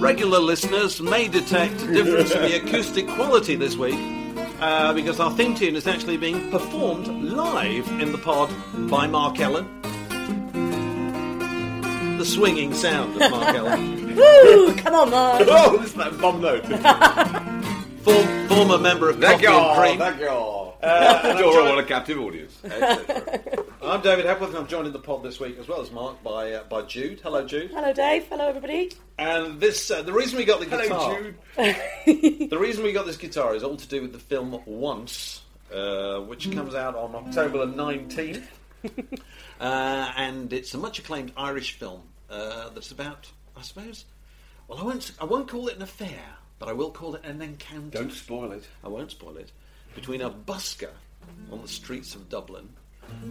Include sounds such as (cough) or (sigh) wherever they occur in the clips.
Regular listeners may detect a difference in the acoustic quality this week uh, because our theme tune is actually being performed live in the pod by Mark Ellen. The swinging sound of Mark Ellen, (laughs) Woo! Come on, Mark. Oh, listen to that bomb note. (laughs) form, former member of Thank Coffee you, and Cream. thank you. Uh, and I'm Dora, joined- what a captive audience. (laughs) I'm David Hepworth, and I'm joined in the pod this week as well as Mark by uh, by Jude. Hello, Jude. Hello, Dave. Hello, everybody. And this uh, the reason we got the guitar. Hello, Jude. (laughs) The reason we got this guitar is all to do with the film Once, uh, which comes out on October the 19th. (laughs) uh, and it's a much acclaimed Irish film uh, that's about, I suppose, well, I won't, I won't call it an affair, but I will call it an encounter. Don't spoil it. I won't spoil it. Between a busker on the streets of Dublin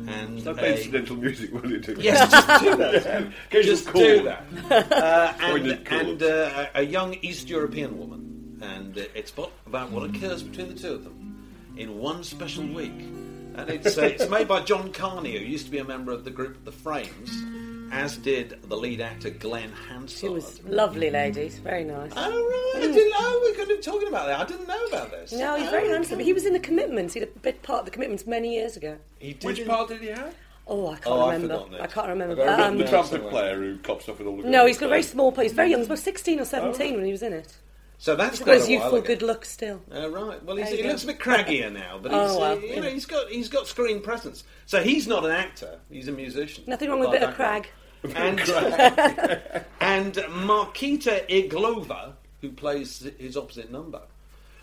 and Don't a- incidental music, will you do? Yes, just do that. (laughs) Just do that. Uh, and and uh, a young East European woman, and uh, it's about, about what occurs between the two of them in one special week. And it's uh, it's made by John Carney, who used to be a member of the group The Frames, as did the lead actor Glen Hansard. She was lovely, ladies. Very nice. Oh right, I didn't. Oh, we're going to be talking about that. I didn't know about this. no, he's very Oh, handsome. okay. He was in the Commitments. He had a bit part of the Commitments many years ago. He did Which part did he have? Oh, I can't Oh, I've remember. it. I can't remember. I've Um, the trumpet somewhere. player who cops off with all the no, he's got a very small part. He's very young. He's about 16 or 17 when he was in it. So that's He's got quite his a while youthful ago. good look still. Uh, right. Well, he's, he go. looks a bit craggier now, but (laughs) Oh, he's, uh, well, you yeah. know, he's got he's got screen presence. So he's not an actor; he's a musician. Nothing wrong with a bit of By crag. Background. (laughs) And (laughs) and Markéta Irglová, who plays his opposite number,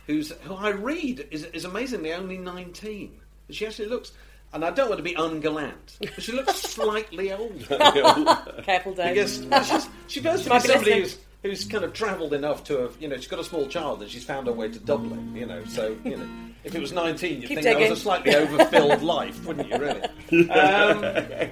who's who I read is is amazingly only nineteen. She actually looks. And I don't want to be ungallant, but she looks (laughs) slightly older. Careful, Dave. Because she's, she goes to be be somebody listening. who's, who's kind of travelled enough to have, you know, she's got a small child and she's found her way to Dublin, you know, so, you know, if it was 19, you'd Keep think that was a slightly overfilled life, wouldn't you, really? Um,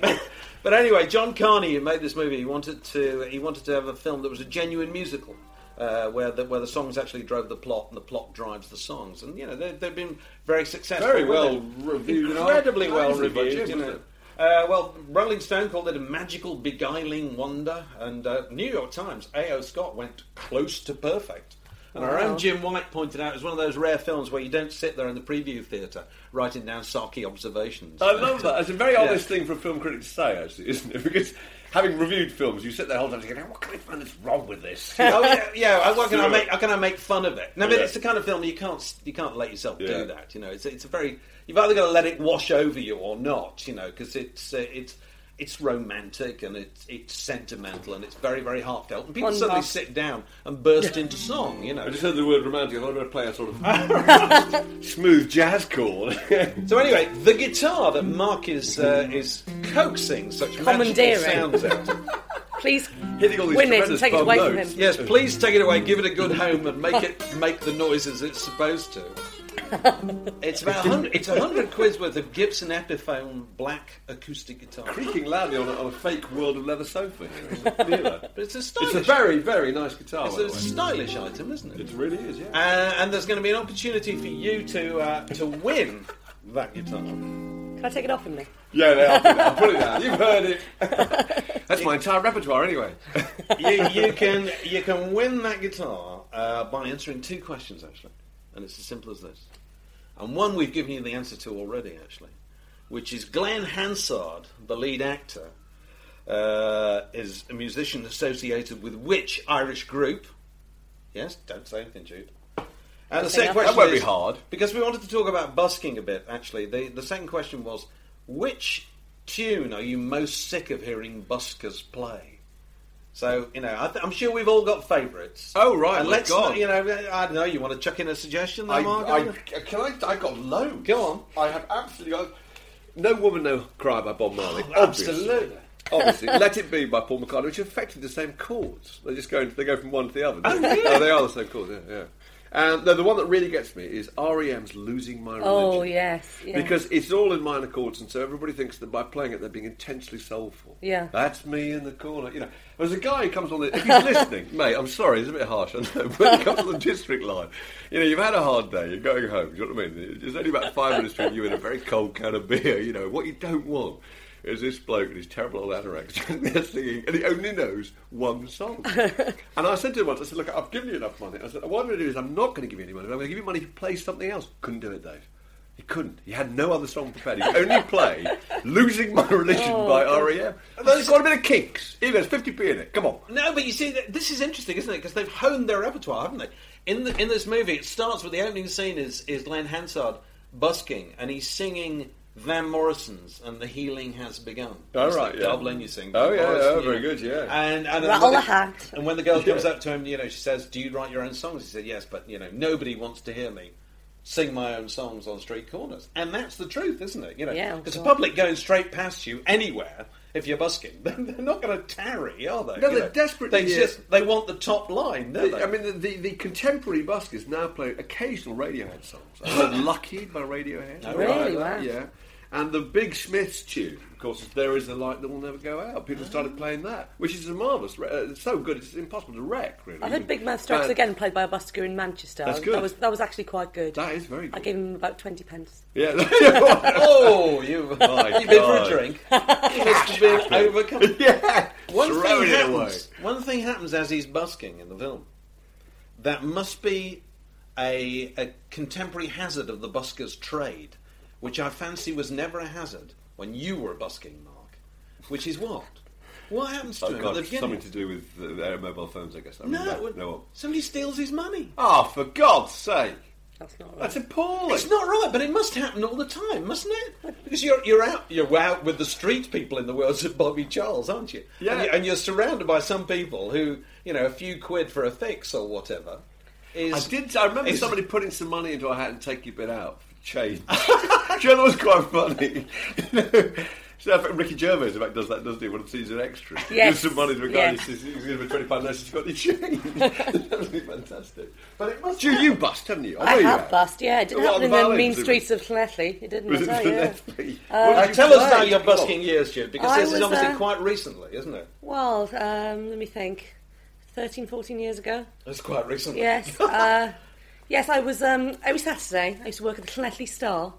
but, but anyway, John Carney, who made this movie, he wanted to, he wanted to have a film that was a genuine musical. Uh, where the where the songs actually drove the plot and the plot drives the songs and you know they, they've been very successful Very well reviewed incredibly well reviewed you know uh, well, Rolling Stone called it a magical, beguiling wonder, and uh, New York Times, A.O. Scott went close to perfect. And our own Jim White pointed out it's one of those rare films where you don't sit there in the preview theatre writing down sarky observations. I love that. It's a very (laughs) Yeah. honest thing for a film critic to say, actually, isn't it? (laughs) Because having reviewed films, you sit there the whole time thinking, what can I find that's wrong with this? (laughs) oh yeah, yeah. What can I make? How can I make fun of it? No, but Yeah. it's the kind of film you can't you can't let yourself Yeah. do that. You know, it's it's a very you've either got to let it wash over you or not. You know, because it's uh, it's it's romantic and it's it's sentimental and it's very very heartfelt. And people One suddenly box. sit down and burst into song. You know. I just heard the word romantic. I thought I'm going to play a sort of (laughs) smooth jazz chord. (laughs) So anyway, the guitar that Mark is uh, is coaxing such magical Commandeering. sounds out. (laughs) Please Hitting all these win it and take it bomb away from him. Yes, please take it away. Give it a good home and make it make the noises it's supposed to. It's about 100, it's a hundred quid's worth of Gibson Epiphone black acoustic guitar. Creaking loudly on a, on a fake world of leather sofa here. Isn't it? Feel? But it's a It's a very, very nice guitar. it's a way. stylish item, isn't it? It really is, yeah. Uh, and there's going to be an opportunity for you to uh, to win that guitar. Can I take it off him, Nick? Yeah, no, I'll, put it, I'll put it down. You've heard it. (laughs) That's my entire repertoire, anyway. (laughs) you, you can you can win that guitar uh, by answering two questions actually, and it's as simple as this. And one we've given you the answer to already actually, which is Glen Hansard, the lead actor, uh, is a musician associated with which Irish group? Yes, don't say anything, Jude. And the second question That won't be hard. because we wanted to talk about busking a bit. Actually, the the second question was which tune are you most sick of hearing buskers play? So you know, I th- I'm sure we've all got favourites. Oh, right, And let's not, you know, I don't know. You want to chuck in a suggestion, there, I, Mark? I, can I? I got loads. Go on. I have absolutely got. No Woman, No Cry by Bob Marley. Oh, absolutely. Obviously, (laughs) Let It Be by Paul McCartney, which are effectively the same chords. They just go. They go from one to the other. Oh, really? (laughs) Oh, they are the same chords. Yeah, yeah. And no, the one that really gets me is REM's "Losing My oh, Religion." Oh, yes. yes. Because it's all in minor chords, and so everybody thinks that by playing it, they're being intensely soulful. Yeah. That's me in the corner. You know, there's a guy who comes on the. If he's listening, (laughs) mate, I'm sorry, it's a bit harsh, I know, but he comes on the district line. You know, you've had a hard day, you're going home, you know what I mean? There's only about five minutes between you and a very cold can of beer, you know. What you don't want is this bloke and his terrible old anoraks (laughs) they're singing, and he only knows one song. (laughs) and I said to him once, I said, Look, I've given you enough money. I said, What I'm going to do is I'm not going to give you any money, but I'm going to give you money to play something else. Couldn't do it, Dave. He couldn't. He had no other song prepared. He could only (laughs) play "Losing My Religion" by oh, REM. And then it's got a bit of kinks. Here, there's 50p in it. Come on. No, but you see, th- this is interesting, isn't it? Because they've honed their repertoire, haven't they? In the, in this movie, it starts with the opening scene is is Glen Hansard busking, and he's singing Van Morrison's "And the Healing Has Begun." Oh, It's right, like yeah. Dublin, you sing. Oh, Van yeah, Morrison, oh, you very know. good, yeah. And and Rattle when the. And when the girl comes Yeah. up to him, you know, she says, "Do you write your own songs?" He said, "Yes, but you know, nobody wants to hear me." Sing my own songs on street corners, and that's the truth, isn't it? You know, Yeah, because the public going straight past you anywhere if you're busking, (laughs) they're not going to tarry, are they? No, You they're know, desperately, They yeah. just they want the top line, The- they? I mean, the, the, the contemporary buskers now play occasional Radiohead songs. I (laughs) heard "Lucky" by Radiohead. Oh, really? Like that, Wow. Yeah. And the Big Smiths tune, of course, is "There Is a Light That Will Never Go Out." Ah. People started playing that, which is a marvelous. re- Uh, it's so good, it's impossible to wreck. Really. I heard Big Mouth Strikes Again played by a busker in Manchester. That's good. That was, that was actually quite good. That is very I gave him about 20 pence. Yeah. (laughs) oh, you've, (laughs) My (laughs) you've been for a God. drink. You must have been overcome. yeah. One Throwing thing it happens. away. One thing happens as he's busking in the film. That must be a, a contemporary hazard of the busker's trade, which I fancy was never a hazard when you were busking, Mark. Which is what? What happens to Oh him God, at the beginning? something to do with uh, their mobile phones, I guess. I mean, no, that- it- no. somebody steals his money. Oh, for God's sake! That's not right. That's appalling. It's not right, but it must happen all the time, mustn't it? Because you're you're out you're out with the street people in the words (laughs) of Bobby Charles, aren't you? Yeah. And, you, and you're surrounded by some people who, you know, a few quid for a fix or whatever. Is I did. I remember is- somebody putting some money into a hat and taking a bit out for change. (laughs) Do you know that was quite funny? (laughs) So I think Ricky Gervais, in fact, does that, doesn't he? When he sees an extra, Yes. gives some money to a guy and Yes. he says he's going to be twenty pound less. He's got any change. (laughs) that would be fantastic. But it must. You, you bust, haven't you? I know you have bust, yeah. It didn't happen in the the mean streets of Llanelli. It didn't, Was it I tell you. Gillespie? Uh, What did you tell us play? now your Come on. busking years, Jude, because I this is obviously uh, quite recently, isn't it? Well, um, let me think. 13, 14 years ago. That's quite recent. Yes. Uh, yes, I was. Um, every Saturday, I used to work at the Llanelli Star.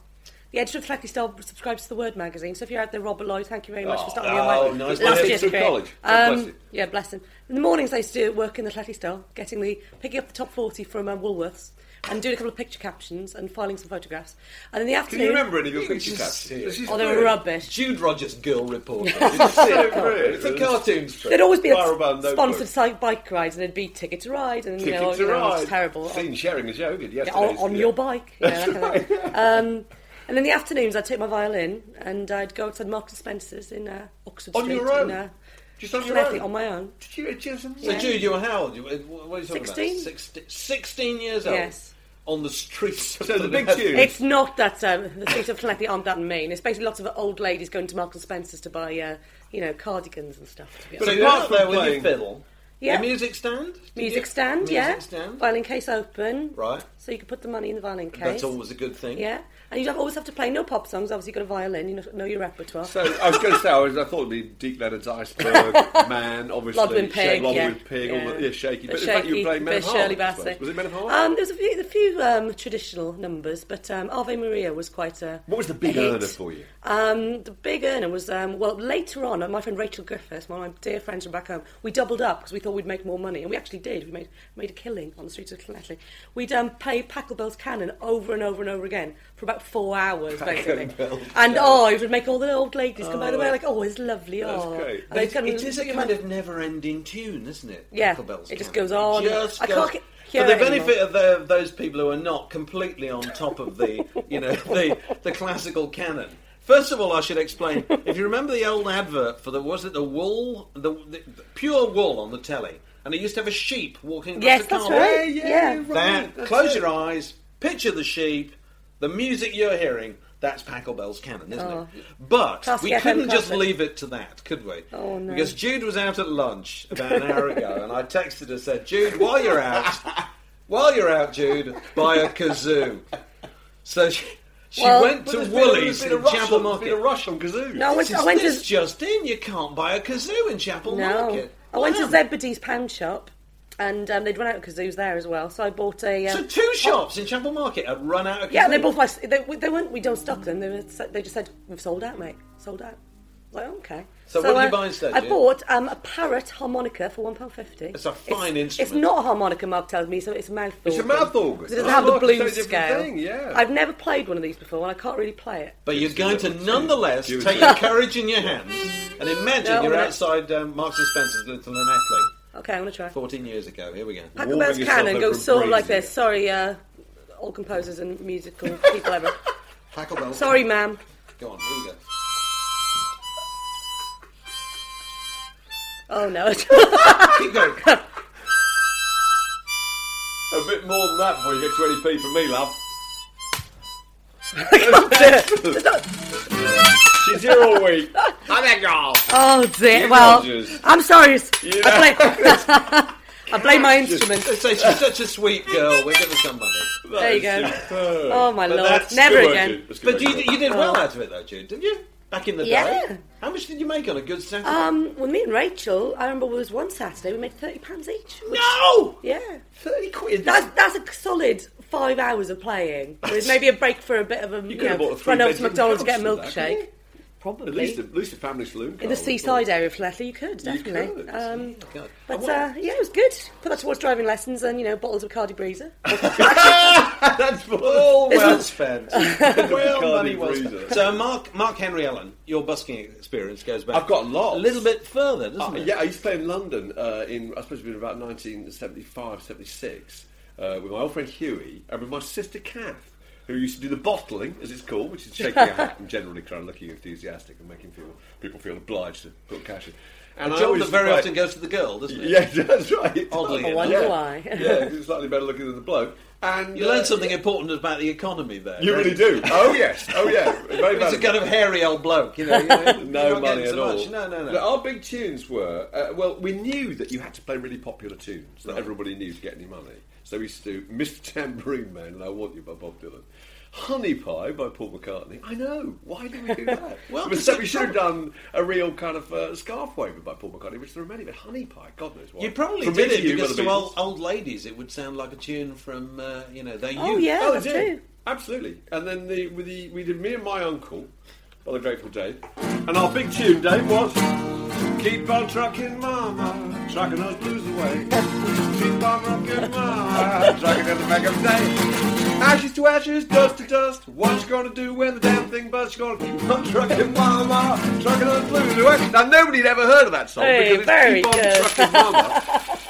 The editor of the Llanelli Star subscribes to the Word magazine. So if you're out there, Robert Lloyd, thank you very much for starting me on my oh, nice. last year's career. college. God bless Um, yeah, bless him. In the mornings, I used to work in the Llanelli Star, getting the picking up the top 40 from um, Woolworths and doing a couple of picture captions and filing some photographs. And in the afternoon, Can afternoon, you remember any of your picture just caps? see it. This is Oh, they were rubbish. Jude Rogers, girl reporter. (laughs) Brilliant. it's a cartoon strip. There'd always be a Spiral bound notebook. sponsored side bike rides and it'd be ticket to ride and you Ticket know, to you know ride. it's terrible. Seen sharing a show, good. Yeah, on, on yeah. your bike. You know, that kind of thing. um, and in the afternoons, I'd take my violin and I'd go outside Marks and Spencer's in uh, Oxford On Street. your own? In, uh, Just on your Llanelli, own? on my own. Did you, did you have some- So, Jude, you were how old? You, what are you talking 16. about? 16, 16 years old. Yes. On the streets. of (laughs) So the big Llanelli. tune. It's not that um, the streets of Llanelli aren't that mean. It's basically lots of old ladies going to Marks and Spencer's to buy, uh, you know, cardigans and stuff. To be But So honest. you're apart out from there with playing- your fiddle. Yeah. Your music stand? Music stand, music yeah. stand. Violin case open. Right. So you can put the money in the violin case. That's always a good thing. Yeah. And you don't always have to play no pop songs. Obviously, you've got a violin. You know, your repertoire. So I was going to say, I, was, I thought it'd be Deep Leonard's Iceberg, (laughs) Man, obviously. Lodwin Pig, yeah. Pig, all the, Yeah. yeah, Shaky. But Bit in fact, you were playing Men of Shirley. Bassey. Was it Men of Heart? Um, there was a few, a few um, traditional numbers, but um, Ave Maria was quite a. what was the big hit. earner for you? Um, the big earner was um, well later on. My friend Rachel Griffiths, one of my dear friends from back home, we doubled up because we thought we'd make more money, and we actually did. We made made a killing on the streets of Llanelli. We'd um, play Pachelbel's Canon over and over and over again for about four hours, basically. And oh, it would make all the old ladies come by the way, oh, like, oh, it's lovely. That's oh, great. And they'd It, come it a kind oh. of never-ending tune, isn't it? Yeah, Pachelbel's it just Canon. goes on. Just I goes- can't get- hear For the it anymore. benefit of the, those people who are not completely on top of the, you know, (laughs) the the classical canon. First of all, I should explain. If you remember the old advert for the was it the wool, the, the, the pure wool on the telly, and it used to have a sheep walking across Yes, the that's carpet. right. Yeah, Yeah. right. That that's close it. your eyes, picture the sheep, the music you're hearing. That's Pachelbel's canon, isn't Oh. it? But Classic we FM couldn't just classic. leave it to that, could we? Oh, no. Because Jude was out at lunch about an hour ago, and I texted her said, "Jude, while you're out, (laughs) while you're out, Jude, buy a kazoo." So she, she Well- went But to there's been a- Woolies there's been a in rush Chapel on- Market. been a rush on kazoo. No, I went, This I went to just in. You can't buy a kazoo in Chapel no, Market. I went to Wow. Zebedee's Pound Shop, and um, they'd run out of kazoos there as well. So I bought a. Um, So two shops in Chapel Market had run out of Yeah, they both like they, they weren't. We don't stock them. They, were, they just said we've sold out, mate. Sold out. Like okay. So what did you uh, buy instead, I Jim? bought um, a parrot harmonica for one pound fifty. It's a fine it's, instrument. It's not a harmonica, Mark tells me. So it's a mouth organ. It's a mouth organ. 'Cause It doesn't Oh, have the look, it's a blues scale. thing, yeah. I've never played one of these before, and I can't really play it. But you're going to it a two. nonetheless take your courage in your hands and imagine No, you're outside um, Marks and Spencer's Little Laneckley Okay, I'm gonna try. 14 years ago. Here we go. Yourself Canon goes sort of like this. Sorry, uh, all composers and musical (laughs) people ever. Pachelbel's. Sorry, ma'am. Go on, here we go. Oh no. (laughs) Keep going. A bit more than that before you get 20p from me, love. (laughs) She's here all week. Hi there, girl. oh dear. You well, Rogers. I'm sorry. You I play. (laughs) I play my instrument. Let's say she's such a sweet girl. We'll give her some money. There you go. Superb. Oh my But lord. Never again. work, Jude. That's good But you, you did well out of it, though, Jude, didn't you? Back in the Yeah. day. How much did you make on a good Saturday? Um, well, me and Rachel, I remember it was one Saturday we made thirty pounds each. which- no! Yeah, 30 quid. that's that's a solid five hours of playing. With maybe a break for a bit of a you, have know, bought a three run over to McDonald's to get a that, milkshake. you? Probably At least, at least a family saloon. in the seaside area of Fletley, you could definitely. could. Um, God. but uh, yeah, it was good. Put that towards driving lessons and you know bottles of Cardi Breezer. (laughs) (laughs) That's All (laughs) Isn't- well spent. well, money well spent. So, Mark, Mark Henry Ellen, your busking experience goes back. I've got lots. A little bit further, doesn't Uh, it? yeah, I used to play in London uh, in, I suppose it was about 1975, 76, uh, with my old friend Huey and with my sister Kath, who used to do the bottling, as it's called, which is shaking a hat and generally kind of looking enthusiastic and making feel, people feel obliged to put cash in. And A I job that very often goes to the girl, doesn't it? Yeah, (laughs) that's right. Oddly does. I wonder yeah. why. yeah, he's slightly better looking than the bloke. And You learn uh, something important about the economy there. You really do. (laughs) Oh yes. Oh yeah. Very He's a kind of hairy old bloke, you know. (laughs) You know no money at so all. much. No, no, no. Look, our big tunes were uh, well, we knew that you had to play really popular tunes that Right. everybody knew to get any money. So we used to do Mr. Tambourine Man and I Want You by Bob Dylan. Honey Pie by Paul McCartney. I know. Why did we do (laughs) that? Well, but so we should have done a real kind of uh, scarf waver by Paul McCartney, which there are many. But Honey Pie, God knows why. You probably From did it You because to old, old ladies it would sound like a tune from, uh, you know, they Oh yeah, Oh, that's it true. Absolutely. And then the, with the, we did Me and My Uncle by the Grateful Dead. And our big tune, Dave, was Keep on trucking, Mama, trucking those blues away. (laughs) Keep on rocking, Mama, trucking at the back of the day. Ashes to ashes, dust to dust. What you gonna do when the damn thing busts? You gonna keep on trucking, Mama, trucking blues away. Now nobody'd ever heard of that song Hey, because it's Keep on good. trucking, Mama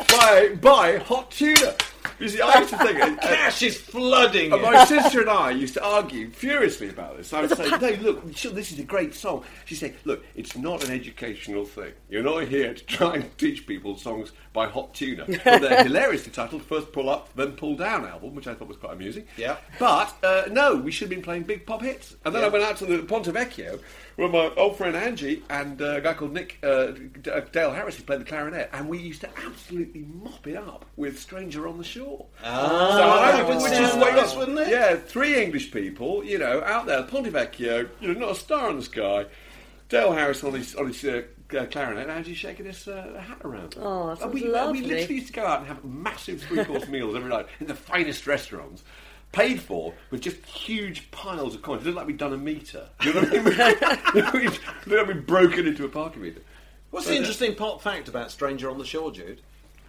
(laughs) by by Hot Tuna. You see, I used to think. uh, (laughs) Cash is flooding. And my sister and I used to argue furiously about this. I would say, "No, look, this is a great song." She'd say, "Look, it's not an educational thing. You're not here to try and teach people songs by Hot Tuna." (laughs) But they're hilariously titled "First Pull Up, Then Pull Down" album, which I thought was quite amusing. Yeah. But uh, no, we should have been playing big pop hits. And then I went out to the Ponte Vecchio with my old friend Angie and uh, a guy called Nick uh, D- uh, Dale Harris, who played the clarinet, and we used to absolutely mop it up with "Stranger on the Shore." Ah, So I- which is way nice, wouldn't it? Yeah, three English people, you know, out there, Ponte Vecchio, you know, not a star in the sky. Dale Harris on his on his uh, uh, clarinet, Angie shaking his uh, hat around. Oh, that and we, sounds and we literally used to go out and have massive three course (laughs) meals every night in the finest restaurants. Paid for with just huge piles of coins. It looked like we'd done a meter. (laughs) You know what I mean? (laughs) we'd, looked like we'd broken into a parking meter. What's the interesting pop fact about Stranger on the Shore, Jude?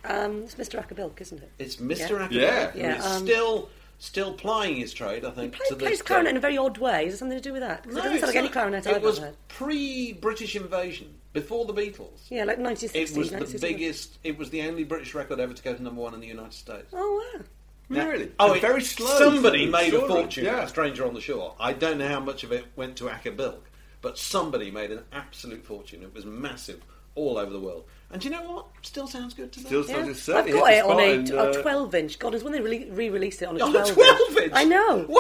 Um, it's Mr. Acker Bilk, isn't it? It's Mr. Yeah. Acker Bilk. Yeah. and Yeah, it's um, still still plying his trade, I think. Play, to plays this clarinet day. in a very odd way. Is it something to do with that? No, it doesn't sound like any clarinet It I've was ever heard. pre-British invasion, before the Beatles. Yeah, like 1960. It 1960s. was the biggest. It was the only British record ever to go to number one in the United States. Oh, wow. Now- Really? Oh, it- oh, very slow. Somebody Slow, made a fortune yeah. out of Stranger on the Shore. I don't know how much of it went to Acker Bilk, but somebody made an absolute fortune. It was massive all over the world. And do you know what? Still sounds good today. Still Yeah. sounds I've certainly got hit it the on spot a, and, a uh, 12 inch. God, it was when they re- released it on a On 12 a 12 inch? I know. (laughs)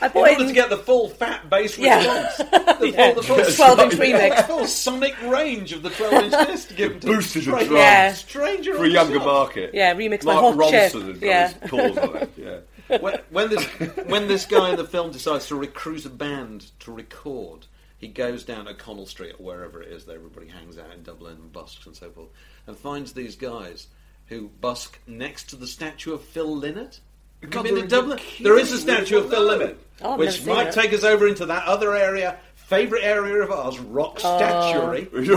I In bought it order in to get the full fat bass Yeah. response, the Yeah. (laughs) full, the full (laughs) 12 inch remix. the full sonic range of the 12 inch disc given to Boosted the Stranger- drum. Yeah. Stranger for on a the younger Shore. market. Yeah, remixed by Mark Hot Chip. Ronson had got Yeah. his paws on it. Yeah. when, when this when this guy in the film decides to recruit a band to record, he goes down O'Connell Street or wherever it is that everybody hangs out in Dublin and busks and so forth, and finds these guys who busk next to the statue of Phil Lynott. Come you God, been to they're Dublin? There is a statue of Phil No. Lynott, Oh, which might take us over into that other area, favourite area of ours, rock statuary. (laughs) Which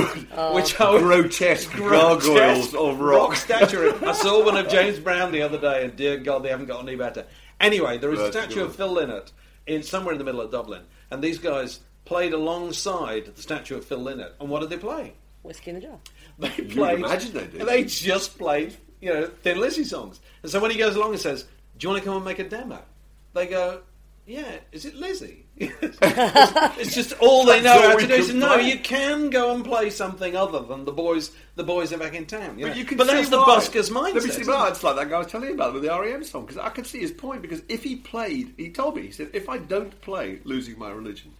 I was- (laughs) grotesque gargoyles of rock. statuary. (laughs) I saw one of James Brown the other day, and dear God, they haven't got any better. Anyway, there is a statue good. of Phil Lynott in somewhere in the middle of Dublin, and these guys played alongside the statue of Phil Lynott. And what did they play? Whiskey in a jar. They would played. imagine they did. They just played, you know, Thin Lizzy songs. And so when he goes along and says, "Do you want to come and make a demo?" They go, "Yeah." Is it Lizzie? (laughs) it's just all they know how to do. So no, you can go and play something other than the boys. The boys are back in town. you But know. you can but that's see the why. buskers' mindset. Let me see, isn't well, it? it's like that guy I was telling you about with the REM song because I could see his point. Because if he played, he told me he said, if I don't play "Losing My Religion,"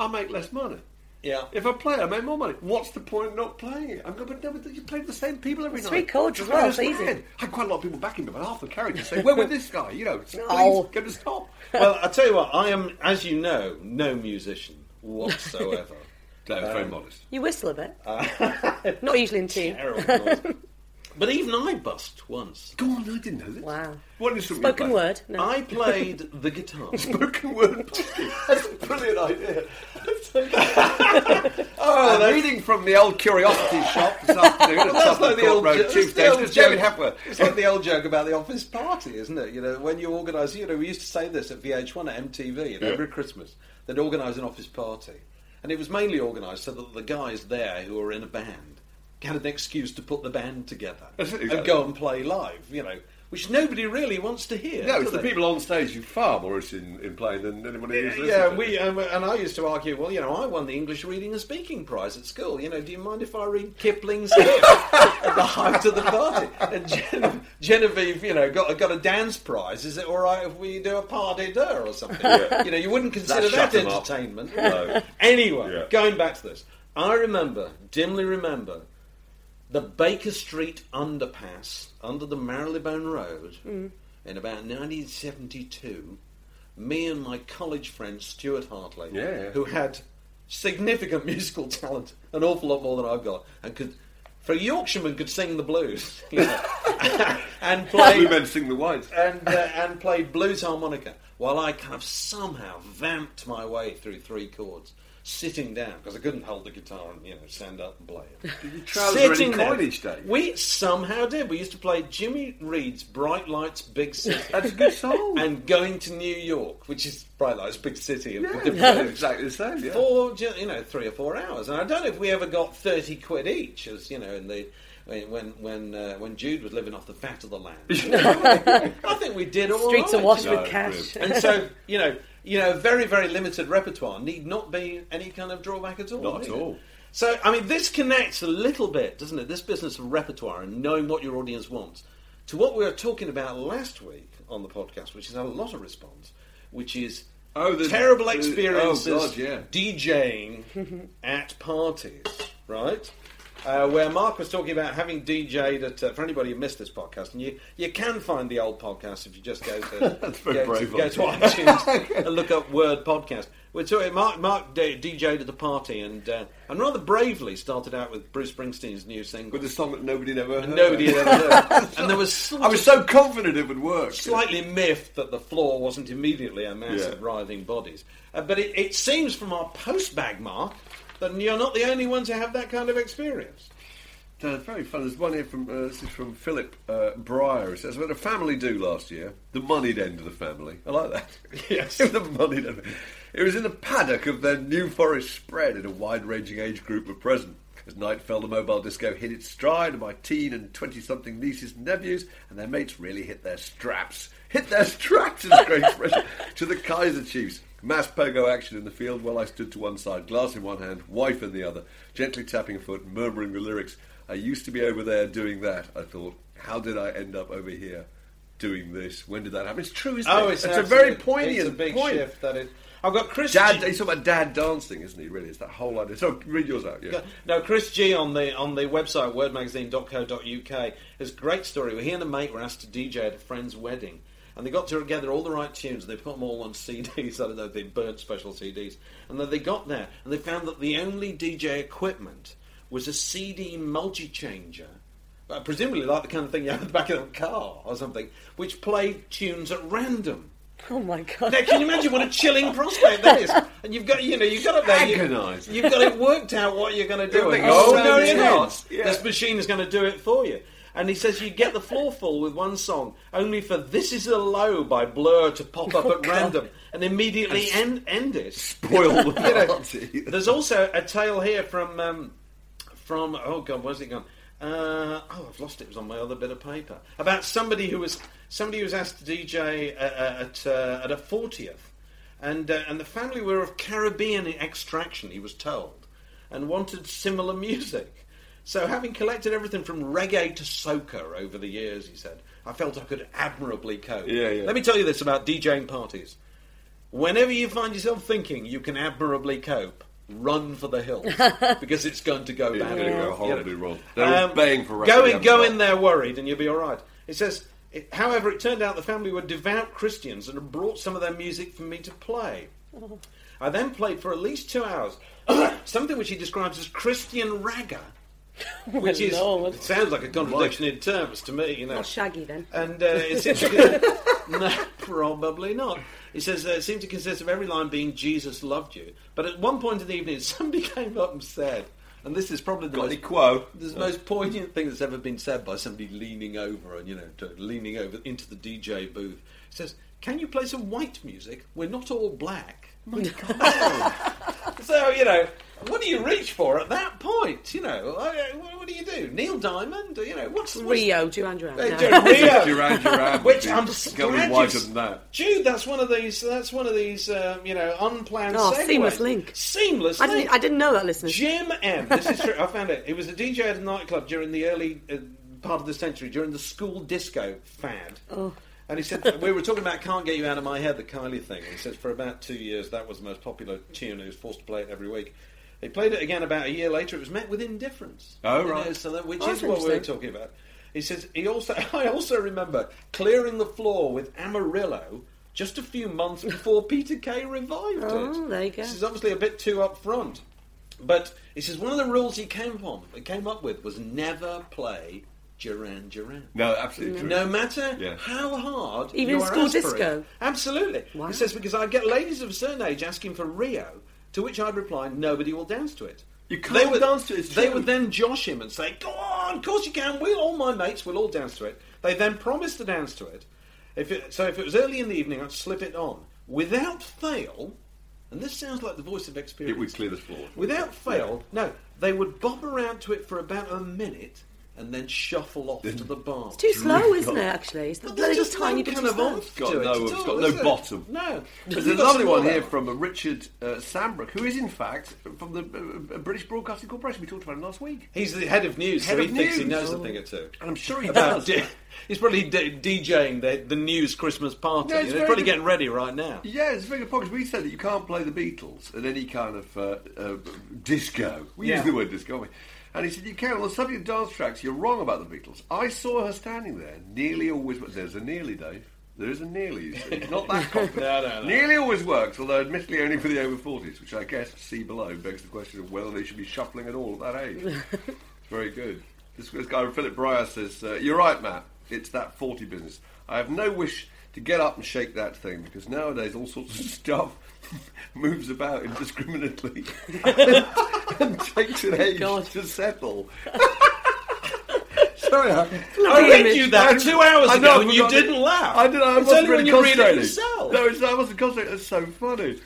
I make less money. Yeah. If I play, I make more money. What's the point of not playing it? I'm going, but no, but you play with the same people every It's night. three chords Just as well, I it's easy. I had quite a lot of people backing me, but half the characters say, "Where with this guy?" You know, please Oh. get to stop. (laughs) well, I tell you what, I am, as you know, no musician whatsoever. (laughs) No, very um, modest. You whistle a bit. Uh, (laughs) not usually in tune. Terrible noise. But even I busked once. Go on, I didn't know this. Wow. What instrument you Spoken play? word. No. I played the guitar. (laughs) Spoken word. That's a brilliant idea. (laughs) oh, I'm reading from the old curiosity shop this (laughs) afternoon at That's Sutton like the Court old, Road, jo- Tube it's the Station. old It's David joke. Hepworth. It's like the old joke about the office party, isn't it? You know, when you organise, you know, we used to say this at VH1 at MTV, you know, Yeah. every Christmas, they'd organise an office party. And it was mainly organised so that the guys there who were in a band had an excuse to put the band together (laughs) it, and go and play live, you know, which nobody really wants to hear. No, it's the people on stage who far more interested in, in playing than anybody who's listening. Yeah, we um, and I used to argue. Well, you know, I won the English reading and speaking prize at school. You know, do you mind if I read Kipling's (laughs) at the height of the party? And Gen- Genevieve, you know, got got a dance prize. Is it all right if we do a party d'oeuvre or something? You know, you wouldn't consider shut that entertainment. No. (laughs) Anyway, Yeah. going back to this, I remember dimly remember the Baker Street underpass under the Marylebone Road in about 1972. Me and my college friend Stuart Hartley, Yeah. who had significant (laughs) musical talent, an awful lot more than I've got, and could, for a Yorkshireman, could sing the blues, (laughs) you know, and (laughs) play We men sing the whites. and uh, and played blues harmonica while I kind of somehow vamped my way through three chords, sitting down because I couldn't hold the guitar and you know stand up and play it. (laughs) trouser any Sitting there. coinage, Dave? We somehow did. We used to play Jimmy Reed's "Bright Lights, Big City." (laughs) That's a good song. and going to New York, which is Bright Lights, Big City, of (laughs) yeah, exactly the same. Yeah. for you know three or four hours, and I don't know if we ever got thirty quid each, as you know, in the when when when, uh, when Jude was living off the fat of the land. I think we did all Streets right, are washed with cash. And so you know, you know, very very limited repertoire need not be any kind of drawback at all. Not at it? all. So I mean, this connects a little bit, doesn't it? This business of repertoire and knowing what your audience wants to what we were talking about last week on the podcast, which has had a lot of response, which is Oh, the- terrible the- oh, experiences oh, God, yeah. DJing (laughs) at parties, right? Uh, where Mark was talking about having DJ'd at, uh, for anybody who missed this podcast, and you, you can find the old podcast if you just go to, (laughs) go, to, go to iTunes and look up Word Podcast. We're talking, Mark, Mark d- DJ'd at the party and, uh, and rather bravely started out with Bruce Springsteen's new single. With a song that nobody had ever heard. Nobody had ever heard. (laughs) and there was I was so confident it would work. slightly miffed that the floor wasn't immediately a mass Yeah. of writhing bodies. Uh, but it, it seems from our postbag mark that you're not the only ones who have that kind of experience. Uh, very fun. There's one here from uh, this is from Philip uh, Breyer. It says, "We had a family do last year. The moneyed end of the family. I like that. (laughs) Yes. (laughs) the moneyed end. It was in the paddock of their New Forest spread in a wide-ranging age group were present. As night fell, the mobile disco hit its stride, and my teen and twenty-something nieces and nephews and their mates really hit their straps. Hit their (laughs) straps is a great expression. to the Kaiser Chiefs. Mass pogo action in the field while I stood to one side, glass in one hand, wife in the other, gently tapping a foot, murmuring the lyrics. I used to be over there doing that. I thought, how did I end up over here doing this? When did that happen? It's true, isn't Oh, it? it's, a very poignant It's a big point. shift. That is. I've got Chris. Dad, G- he's talking about dad dancing, isn't he? Really, it's that whole idea. So read yours out. Yeah. No, Chris G on the on the website wordmagazine.co.uk has a great story where he and a mate were asked to DJ at a friend's wedding. And they got together all the right tunes. And they put them all on CDs. (laughs) I don't know if they burnt special CDs. And then they got there and they found that the only DJ equipment was a CD multi changer, uh, presumably like the kind of thing you have in the back of a car or something, which played tunes at random. Oh my god. Now, can you imagine what a chilling prospect that is? (laughs) And you've got, you know, you've got up there, you-. You've got it worked out what you're going to do. You're And thinking, oh, oh, no, you're not. Yeah. This machine is going to do it for you. And he says you get the floor full with one song, only for "This Is a Low" by Blur to pop up Oh, at random and immediately end end it. Spoil (laughs) the You know, party. There's also a tale here from um, from oh god, where's it gone? Uh, oh, I've lost it. It was on my other bit of paper about somebody who was somebody who was asked to DJ uh, uh, at uh, at a fortieth, and uh, and the family were of Caribbean extraction. He was told, and wanted similar (laughs) music. So, having collected everything from reggae to soca over the years, he said, I felt I could admirably cope. Yeah, yeah. Let me tell you this about DJing parties. Whenever you find yourself thinking you can admirably cope, run for the hills (laughs) because it's going to go It's badly. gonna go You know. wrong. They're all um, baying for Go record in, go in there worried, and you'll be all right. It says, it, however, it turned out the family were devout Christians and had brought some of their music for me to play. Oh. I then played for at least two hours (coughs) something which he describes as Christian ragga. Which is Lord. it sounds like a contradiction in terms to me, you know. Not shaggy then. And uh, it's (laughs) no, probably not. He says uh, it seemed to consist of every line being "Jesus loved you," but at one point in the evening, (laughs) somebody came up and said, and this is probably the Got most quo? this is the most poignant thing that's ever been said by somebody leaning over and you know to, leaning over into the DJ booth. He says, "Can you play some white music? We're not all black." My (laughs) God. so you know, what do you reach for at that point? You know, uh, what, what do you do? Neil Diamond? You know, what's what's Rio, Duran Duran. Uh, No. Rio. (laughs) Duran Duran Which I'm going glad wider than that. Jude, that's one of these. That's one of these. Um, you know, unplanned. Oh, segues. seamless link. Seamless I link. didn't, I didn't know that, listeners. Jim M. This is (laughs) true. I found it. It was a DJ at a nightclub during the early uh, part of the century, during the school disco fad. Oh. And he said, we were talking about Can't Get You Out of My Head, the Kylie thing. And he said, for about two years, that was the most popular tune. He was forced to play it every week. He played it again about a year later. It was met with indifference. Oh, right. know, so that, which Oh, is what we were talking about. He says, he also, (laughs) I also remember clearing the floor with Amarillo just a few months before (laughs) Peter Kay revived it. Oh, there you go. This is obviously a bit too upfront. But he says one of the rules he came upon, came up with was never play Duran Duran. No, absolutely true. No matter Yeah. how hard Even you in are school aspirate. disco? Absolutely. Wow. He says because I'd get ladies of a certain age asking for Rio, to which I'd reply, nobody will dance to it. You can't they would, dance to it, it's They true. would then josh him and say, "Go on, of course you can. We'll all my mates will all dance to it." They then promised to dance to it. If it, so, if it was early in the evening, I'd slip it on without fail. And this sounds like the voice of experience. It would clear the floor. Without fail, no, they would bob around to it for about a minute and then shuffle off to the bar. It's too slow, isn't it? Actually, it's the But little just tiny bit of of slow. oomph got to it no, at it's all, got no bottom. No. There's a lovely one here from uh, Richard uh, Sambrook, who is in fact from the uh, uh, British Broadcasting Corporation. We talked about him last week. He's the head of news, Head so of he thinks he news. knows a thing or two. And I'm sure he About does. di- (laughs) he's probably d- DJing the, the news Christmas party. Yeah, You know, he's probably good. getting ready right now. Yeah, it's a very good point 'cause we said that you can't play the Beatles at any kind of uh, uh, disco. We Yeah. use the word disco, don't we? And he said, You can. On the subject of dance tracks, you're wrong about the Beatles. I saw her standing there. Nearly always. There's a nearly, Dave. There is a nearly, you see. It's not that confident. (laughs) No, no, no. Nearly always works, although admittedly only for the over 40s, which I guess, see below, begs the question of whether they should be shuffling at all at that age. (laughs) it's very good. This, this guy, Philip Breyer, says, uh, You're right, Matt. It's that 40 business. I have no wish to get up and shake that thing because nowadays all sorts of (laughs) stuff (laughs) moves about indiscriminately (laughs) and takes an age God. to settle. (laughs) Sorry, I, I read you that I- two hours ago know, and you didn't laugh. I didn't. I It's only when you read it yourself. No, it's, I wasn't concentrating. That's so funny.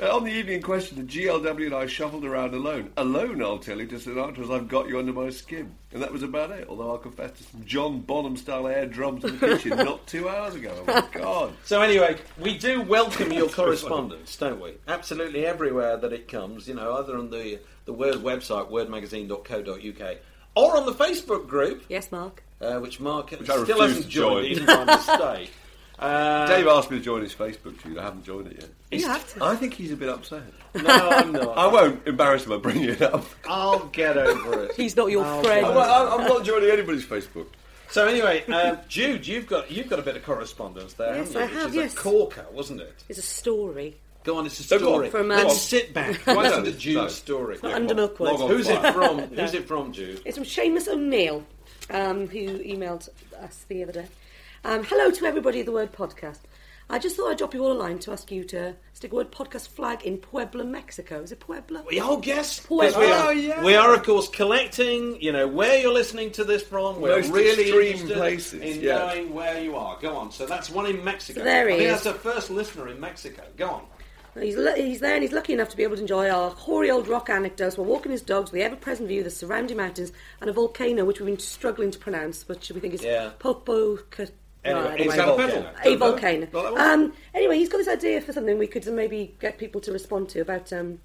Uh, on the evening in question, the GLW and I shuffled around alone. Alone, I'll tell you, to Sinatra's I've Got You Under My Skin. And that was about it, although I'll confess to some John Bonham-style air drums in the (laughs) kitchen not two hours ago. Oh, my God. So anyway, we do welcome your (laughs) correspondence, don't we? Absolutely everywhere that it comes, you know, either on the the Word website, wordmagazine.co.uk, or on the Facebook group, Yes, Mark. uh, which Mark I still refuse hasn't to joined, join. even by mistake. (laughs) Uh, Dave asked me to join his Facebook feed. I haven't joined it yet. You have to. I think he's a bit upset. no, I'm not. I won't embarrass him by bringing it up. I'll get over it. He's not your I'll friend. I'm over it. not, I'm not joining anybody's Facebook. So anyway, uh, Jude, you've got you've got a bit of correspondence there, Yes, haven't you? I Which have, is yes. a corker, wasn't it? It's a story. Go on, it's a So go on. story. From, Let's um, sit back. Go on, Listen no, to Jude's no. story. Not under Milkwood. log on. Who's it from? Who's it from, Jude? It's from Seamus O'Neill, um, who emailed us the other day. Um, hello to everybody of the Word Podcast. I just thought I'd drop you all a line to ask you to stick a Word Podcast flag in Puebla, Mexico. Is it Puebla? Oh, yes. Puebla. We are. Oh, yeah. We are, of course, collecting. You know where you're listening to this from. We're Most really extreme interested places, in yeah. knowing where you are. Go on. So that's one in Mexico. So there he I think is. that's our first listener in Mexico. Go on. He's, he's there and he's lucky enough to be able to enjoy our hoary old rock anecdotes while walking his dogs with the ever-present view of the surrounding mountains and a volcano which we've been struggling to pronounce, which we think is Yeah. Popocatépetl. Anyway, a volcano. a volcano. Not that one? Um, anyway, he's got this idea for something we could maybe get people to respond to about um,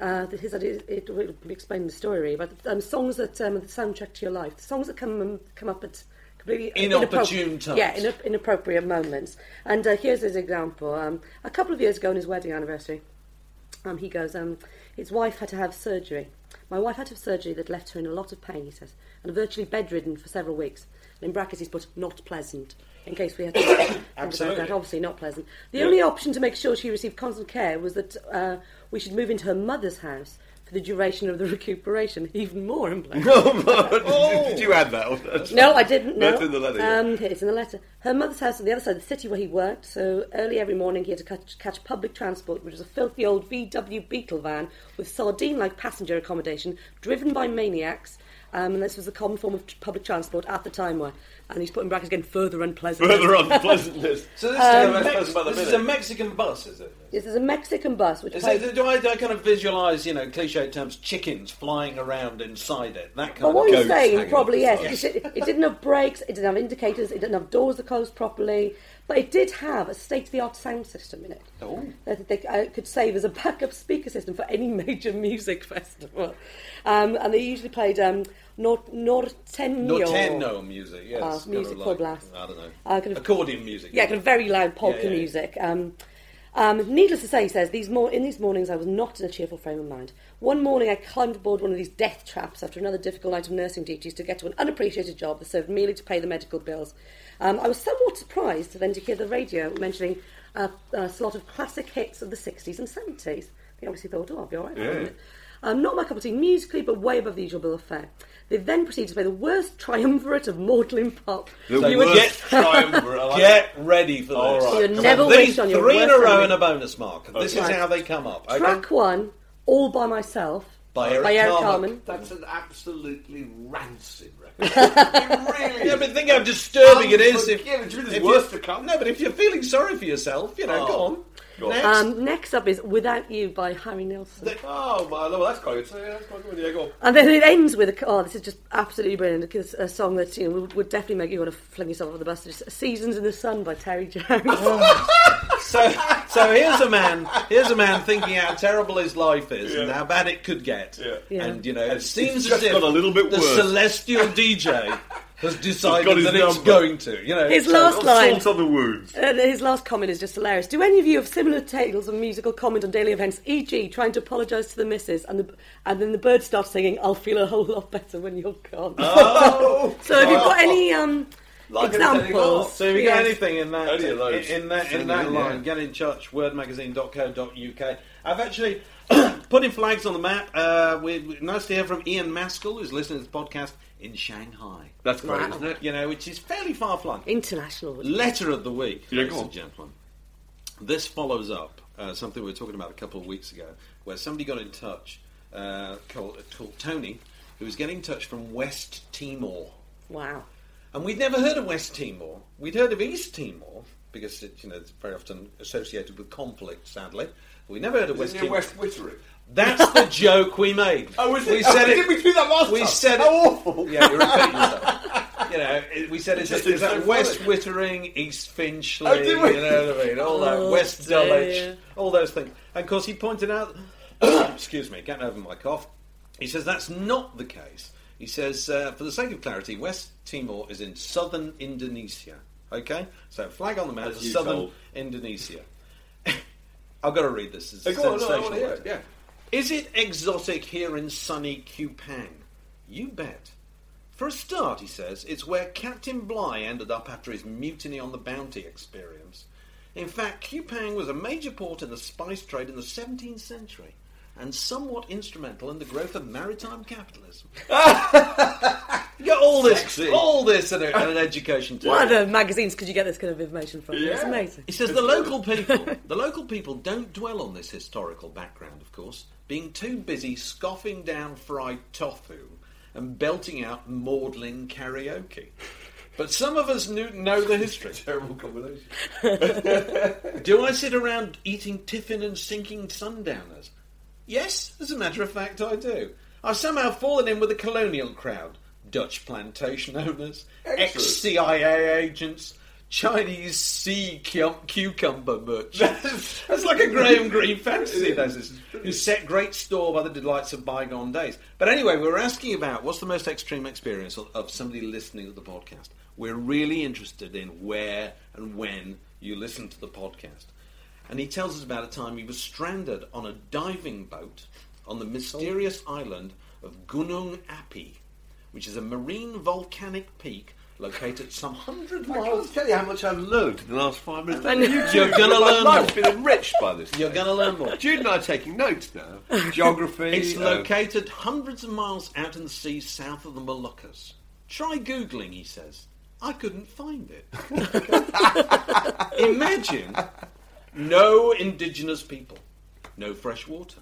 uh, his idea. It will explain the story really, about um, songs that um, the soundtrack to your life, the songs that come um, come up at completely Inopportune times. Yeah, in inappropriate moments. And uh, here's his example. Um, a couple of years ago on his wedding anniversary, um, he goes, um, his wife had to have surgery. My wife had to have surgery that left her in a lot of pain, he says, and virtually bedridden for several weeks. And in brackets, he's put not pleasant, in case we had to (coughs) think about that. Obviously, not pleasant. The only option to make sure she received constant care was that uh, we should move into her mother's house for the duration of the (laughs) recuperation. Even more unpleasant. (laughs) (laughs) Did you add that? No, I didn't. No, That's in the letter, yeah. Um, it's in the letter. Her mother's house on the other side of the city where he worked. So early every morning he had to catch, catch public transport, which was a filthy old VW Beetle van with sardine-like passenger accommodation, driven by maniacs. Um, and this was the common form of public transport at the time. Where, and he's putting in brackets again, further unpleasant. Further unpleasantness. (laughs) So this, Um, is, a Mex- Mex- by the this is a Mexican bus, is it? This is a Mexican bus which Is plays- it, do, I, do I kind of visualise, you know, cliche terms, chickens flying around inside it? That kind Well, of what he's goats saying, probably off yes. It, it didn't have brakes, it didn't have indicators, it didn't have doors that closed properly, but it did have a state-of-the-art sound system in it Oh. that they uh, could save as a backup speaker system for any (laughs) major music festival. Um, and they usually played um, Nor- Norteño. Norteño music, yes. Of music like- blast. I don't know. Uh, kind of- Accordion music. Yeah, kind of very loud polka Yeah, yeah, yeah. music. Um, um, needless to say, he says, these mor- in these mornings I was not in a cheerful frame of mind. One morning I climbed aboard one of these death traps after another difficult night of nursing duties to get to an unappreciated job that served merely to pay the medical bills. Um, I was somewhat surprised then to hear the radio mentioning uh, a slot of classic hits of the 60s and 70s. They obviously thought, oh, I'll be all right. Yeah. Um, not my cup of tea musically, but way above the usual bill of fare. They then proceeded to play the worst triumvirate of maudlin pop. The So You would worst get- (laughs) triumvirate. Like Get ready for this. All right. You Come never on. These on your three in a row enemy. and a bonus mark. This is Okay. how they come up. okay? Track one, All by Myself, By Eric Carmen. Carmen. That's an absolutely rancid record. it (laughs) really Yeah, but think how disturbing it is if, Unforgivable. There's if worse you- to come. No, but if you're feeling sorry for yourself, you know, Oh. go on. Go. Next. Um, next up is Without You by Harry Nilsson. Oh, my lord, that's quite good. So, yeah, that's quite good. Yeah, go. And then it ends with a, oh, this is just absolutely brilliant. It's a song that you know would, would definitely make you want to fling yourself off the bus. It's Seasons in the Sun by Terry Jones. (laughs) So, so here's a man. Here's a man thinking how terrible his life is and how bad it could get. Yeah. Yeah. And you know, it it's seems just as if got a little bit the worse. celestial DJ (laughs) has decided his that it's number. going to. You know, His so- last line. Salt on the wounds. And his last comment is just hilarious. Do any of you have similar tales of musical comment on daily events, e.g., trying to apologise to the missus, and the and then the bird starts singing, "I'll feel a whole lot better when you're gone." Oh! (laughs) so, have you got any um, Like I'm telling you examples? So if you got Yes. anything in that, Any of those. in, in that, in that them line, yeah. get in touch. Wordmagazine.co.uk. I've actually (clears throat) putting flags on the map. Uh, we, we- nice to hear from Ian Maskell, who's listening to the podcast in Shanghai. That's great, Wow. isn't it? You know, which is fairly far flung. international? Letter of the week, Yeah, ladies and gentlemen. This follows up uh, something we were talking about a couple of weeks ago, where somebody got in touch, uh, called, called Tony, who was getting in touch from West Timor. Wow. And we'd never heard of West Timor. We'd heard of East Timor because it, you know it's very often associated with conflict. Sadly, we never heard of West Isn't it Timor. West Wittering? That's the joke we made. Oh, was we it? said Oh, it. did we do that last we time? said How it. awful. Yeah, you're repeating yourself. (laughs) You know, it, we said it's Just is that seems so West funny. Wittering, East Finchley. Oh. You know what I mean? All that Oh, West dear. Dulwich, all those things. And of course, he pointed out. (coughs) excuse me, getting over my cough. He says that's not the case. He says, uh, for the sake of clarity, West Timor is in southern Indonesia. Okay, so flag on the map As for you southern told. Indonesia. (laughs) I've got to read this. It's Hey, go on, no, I wanna hear it, yeah. Is it exotic here in sunny Kupang? You bet. For a start, he says, it's where Captain Bligh ended up after his mutiny on the Bounty experience. In fact, Kupang was a major port in the spice trade in the 17th century and somewhat instrumental in the growth of maritime capitalism. (laughs) you got all this, Sexy. all this in, a, in an education. too. What other magazines could you get this kind of information from? It's amazing. He says the local people, (laughs) the local people don't dwell on this historical background, of course, being too busy scoffing down fried tofu and belting out maudlin karaoke. But some of us knew, know the history. (laughs) Terrible combination. Do I sit around eating tiffin and sinking sundowners? Yes, as a matter of fact, I do. I've somehow fallen in with the colonial crowd. Dutch plantation owners, ex-CIA agents, Chinese sea cum- cucumber merchants. (laughs) That's like a Graham (laughs) Greene fantasy, is, who set great store by the delights of bygone days. But anyway, we were asking about what's the most extreme experience of somebody listening to the podcast. We're really interested in where and when you listen to the podcast. And he tells us about a time he was stranded on a diving boat on the mysterious island of Gunung Api, which is a marine volcanic peak located some hundred I can't miles. tell you how much I've learned in the last five minutes. Know. You're gonna My learn more. been enriched by this. You're gonna learn more. Jude and I are taking notes now. Geography. It's uh, located hundreds of miles out in the sea south of the Moluccas. Try Googling, he says. I couldn't find it. (laughs) Imagine no indigenous people, no fresh water,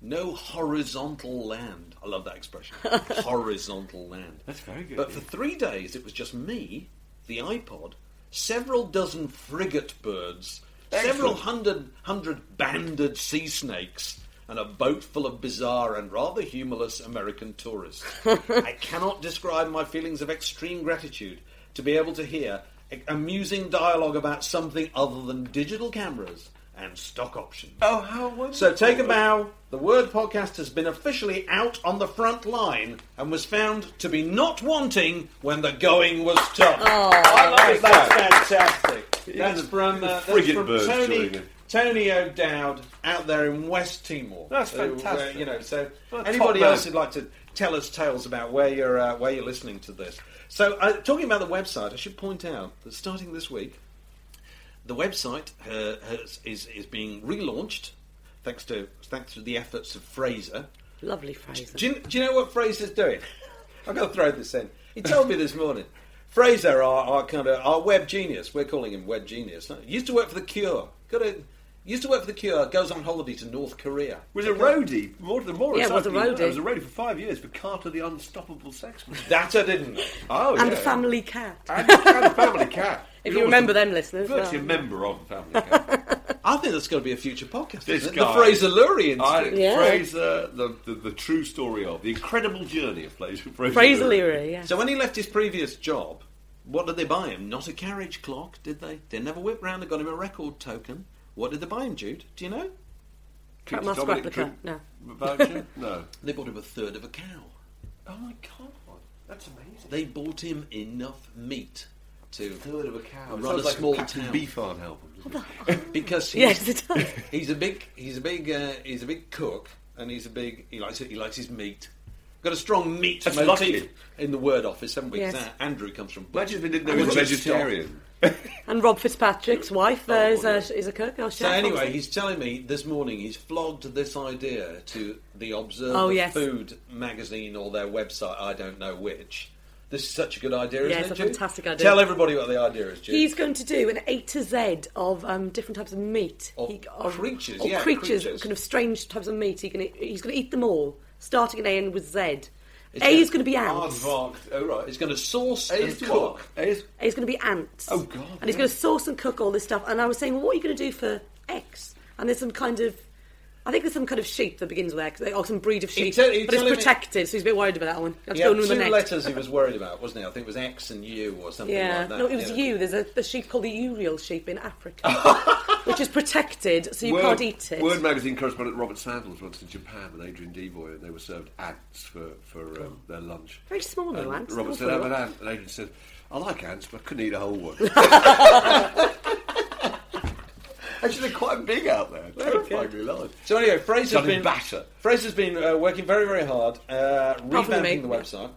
no horizontal land. I love that expression. (laughs) horizontal land. That's very good. But for three days, it was just me, the iPod, several dozen frigate birds, several hundred, hundred banded sea snakes, and a boat full of bizarre and rather humorless American tourists. (laughs) I cannot describe my feelings of extreme gratitude to be able to hear a- amusing dialogue about something other than digital cameras and stock options. oh, how wonderful. So take a bow. The Word Podcast has been officially out on the front line and was found to be not wanting when the going was tough. Oh, I like that. That's fantastic. That's from, uh, that's from Tony. Tony O'Dowd out there in West Timor. That's who, uh, fantastic. you know, so What anybody else man. who'd like to tell us tales about where you're uh, where you're listening to this. So uh, talking about the website, I should point out that starting this week, the website uh, has, is is being relaunched, thanks to thanks to the efforts of Fraser. Lovely phrase. Do you, do you know what Fraser's doing? I've got to throw this in. He told me this morning. Fraser, our, our kind of our web genius, we're calling him web genius. He Used to work for the Cure. Got a, used to work for the Cure. Goes on holiday to North Korea. was a roadie, more than more. Yeah, was a exciting, roadie. was a roadie for five years for Carter the Unstoppable Sexman. That I didn't know. Oh, and yeah. the family cat. And, and the family cat. (laughs) If He you was remember them, listeners, Virtually well. Uh. a member of the family cat. I think that's going to be a future podcast. This isn't it? guy- the Fraser Lurie I, Institute. Yeah. Fraser, the, the the true story of the incredible journey of Fraser. Fraser, Fraser Lurie. Leary, yeah. So when he left his previous job, what did they buy him? Not a carriage clock, did they? Didn't have a whip round. They got him a record token. What did they buy him, Jude? Do you know? Trackmaster Dominic replica. No. (laughs) Voucher? no. (laughs) They bought him a third of a cow. Oh my god, that's amazing. They bought him enough meat to third of a cow. Run a like small Captain town. Beefheart album. doesn't (laughs) because he's, Yes, it does. he's a big he's a big uh, he's a big cook and he's a big he likes it, he likes his meat. Got a strong meat That's motif lucky. in the word office, haven't we? 'Cause Yes. that Andrew comes from. Imagine if they didn't know And he was vegetarian. And Rob Fitzpatrick's wife uh, is, a, is a cook. Or So anyway, obviously. he's telling me this morning he's flogged this idea to the Observer Oh, yes. Food magazine or their website. I don't know which. This is such a good idea, isn't Yeah, it? it's a Jude? fantastic idea. Tell everybody what the idea is, Jude. He's going to do an A to Z of um, different types of meat. Of creatures, of yeah, creatures, creatures. kind of strange types of meat. He can, he's going to eat them all, starting at A and with Z. It's A gonna- is going to be ants. Aardvark. Oh right. He's going to sauce A and is to cook. what? A is A going to be ants. Oh, God, And he's yeah. going to sauce and cook all this stuff. And I was saying, well, what are you going to do for X? And there's some kind of. I think there's some kind of sheep that begins with X, or some breed of sheep, tell- but it's telling me- protected, so he's a bit worried about that one. That's going two letters he was worried about, wasn't he? I think it was X and U or something Yeah, like that. no, it was know. you. There's a, a sheep called the Urial sheep in Africa, (laughs) which is protected, so you Word, can't eat it. Word magazine correspondent Robert Sandals went to Japan with Adrian Deevoy, and they were served ants for for um, their lunch. Very small And ants. Robert said, "Have full. an ant," and Adrian said, "I like ants, but I couldn't eat a whole one." (laughs) (laughs) Actually, they're quite big out there. Terrifyingly large. So anyway, Fraser's Done in been batter. Fraser's been uh, working very, very hard, uh, the revamping the website,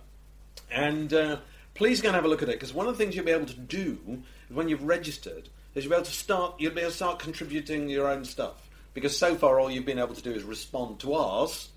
and uh, please go and have a look at it because one of the things you'll be able to do when you've registered is you'll be able to start. You'll be able to start contributing your own stuff because so far all you've been able to do is respond to ours.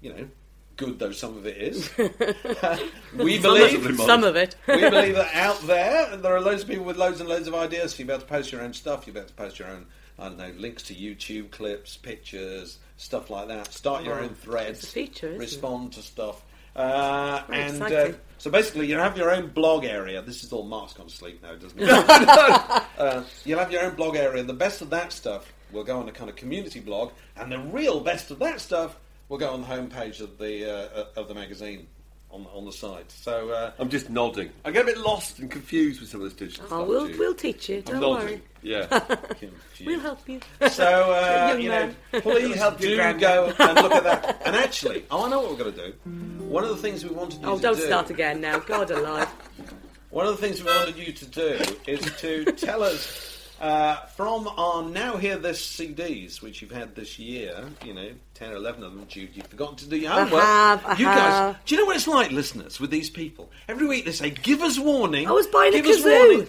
You know, good though some of it is. (laughs) (laughs) we believe Some of it. we believe that out there, there are loads of people with loads and loads of ideas. So you'll be able to post your own stuff. You'll be able to post your own, I don't know, links to YouTube clips, pictures, stuff like that. Start your own threads. feature, respond to stuff. Uh, and uh, so basically, you have your own blog area. This is all Mark's gone to sleep now, doesn't it? (laughs) uh, you'll have your own blog area. The best of that stuff will go on a kind of community blog, and the real best of that stuff will go on the homepage of the uh, of the magazine on on the site. So uh, I'm just nodding. I get a bit lost and confused with some of this digital Oh, stuff. we'll, Jude. we'll teach you. I'm Don't nodding. worry. Yeah. (laughs) We'll help you. So (laughs) uh, Young you know, please Help your do granddad. go and look at that. (laughs) And actually, oh, I know what we're going to do. One of the things we wanted you Oh, to don't don't start again now. God alive. One of the things we wanted you to do is to tell us uh, from our Now Hear This CDs, which you've had this year, you know, 10 or 11 of them, Jude, you've forgotten to do your I homework. have, I you guys, do you know what it's like, listeners, with these people? Every week they say, give us warning. I was buying a give us kazoo. warning.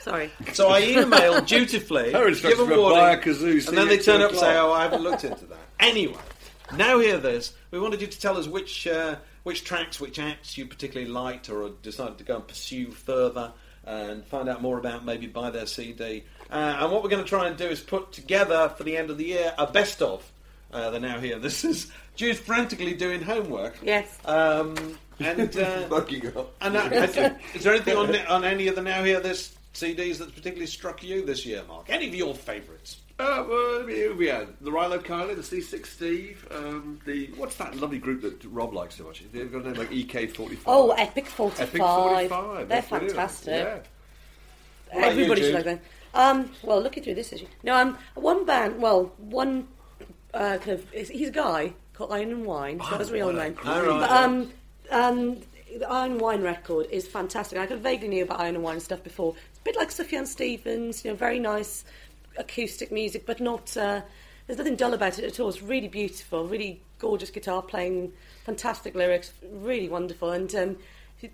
Sorry. So I emailed dutifully, (laughs) Her give instructions a were warning, buy a kazoo, see and then you they at turn two up and say, o'clock. "Oh, I haven't looked into that." Anyway, now hear this. We wanted you to tell us which uh, which tracks, which acts you particularly liked, or decided to go and pursue further, and find out more about. Maybe buy their CD. Uh, and what we're going to try and do is put together for the end of the year a best of. Uh, the now here. This is Jude frantically doing homework. Yes. Um, and (laughs) uh, Mugging up. and uh, (laughs) is there anything on, on any of the now here this CDs that's particularly struck you this year, Mark? Any of your favourites? Uh, well, we we had the Rilo Kiley, the C6 Steve, um, the what's that lovely group that Rob likes so much? They've got a name like EK45. Oh, Epic 45. Epic 45. They're that's brilliant. fantastic. Yeah. about Everybody should Jude? like them. Um, well, looking through this issue. No, um, one band, well, one uh, kind of, he's a guy called Iron and Wine. It's not his real name. But, um, um, the Iron and Wine record is fantastic. I kind of vaguely knew about Iron and Wine stuff before. It's a bit like Sufjan Stevens, you know, very nice acoustic music, but not. Uh, there's nothing dull about it at all. It's really beautiful, really gorgeous guitar playing, fantastic lyrics, really wonderful. And um,